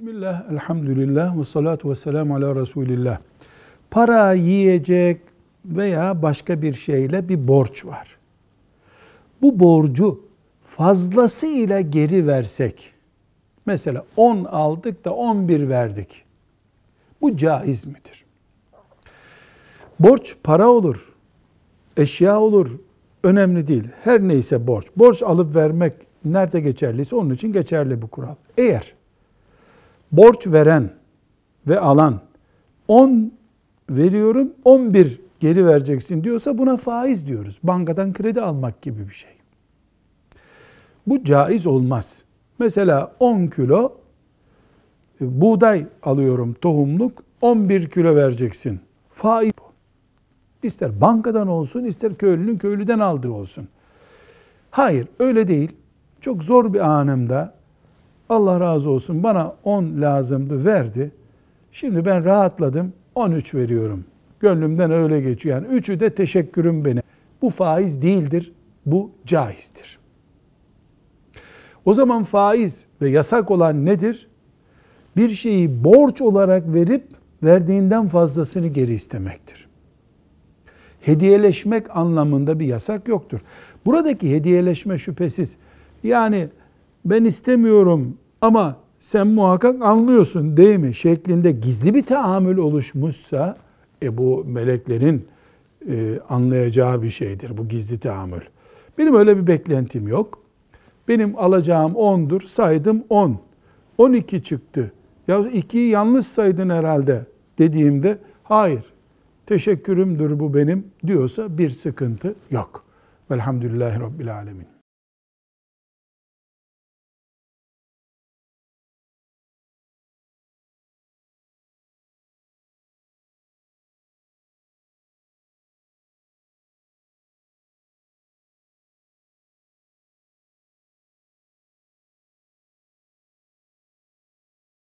Bismillah, elhamdülillah ve salatu ve selamu ala Resulillah. Para yiyecek veya başka bir şeyle bir borç var. Bu borcu fazlasıyla geri versek, mesela 10 aldık da 11 verdik. Bu caiz midir? Borç para olur, eşya olur, önemli değil. Her neyse borç. Borç alıp vermek nerede geçerliyse onun için geçerli bu kural. Eğer borç veren ve alan 10 veriyorum 11 geri vereceksin diyorsa buna faiz diyoruz. Bankadan kredi almak gibi bir şey. Bu caiz olmaz. Mesela 10 kilo e, buğday alıyorum tohumluk 11 kilo vereceksin. Faiz bu. İster bankadan olsun ister köylünün köylüden aldığı olsun. Hayır öyle değil. Çok zor bir anımda Allah razı olsun bana 10 lazımdı verdi. Şimdi ben rahatladım 13 veriyorum. Gönlümden öyle geçiyor. Yani üçü de teşekkürüm beni. Bu faiz değildir. Bu caizdir. O zaman faiz ve yasak olan nedir? Bir şeyi borç olarak verip verdiğinden fazlasını geri istemektir. Hediyeleşmek anlamında bir yasak yoktur. Buradaki hediyeleşme şüphesiz yani ben istemiyorum ama sen muhakkak anlıyorsun değil mi? Şeklinde gizli bir tahammül oluşmuşsa e bu meleklerin e, anlayacağı bir şeydir bu gizli tahammül. Benim öyle bir beklentim yok. Benim alacağım 10'dur. Saydım 10. 12 çıktı. Ya 2'yi yanlış saydın herhalde dediğimde hayır teşekkürümdür bu benim diyorsa bir sıkıntı yok. Velhamdülillahi Rabbil Alemin.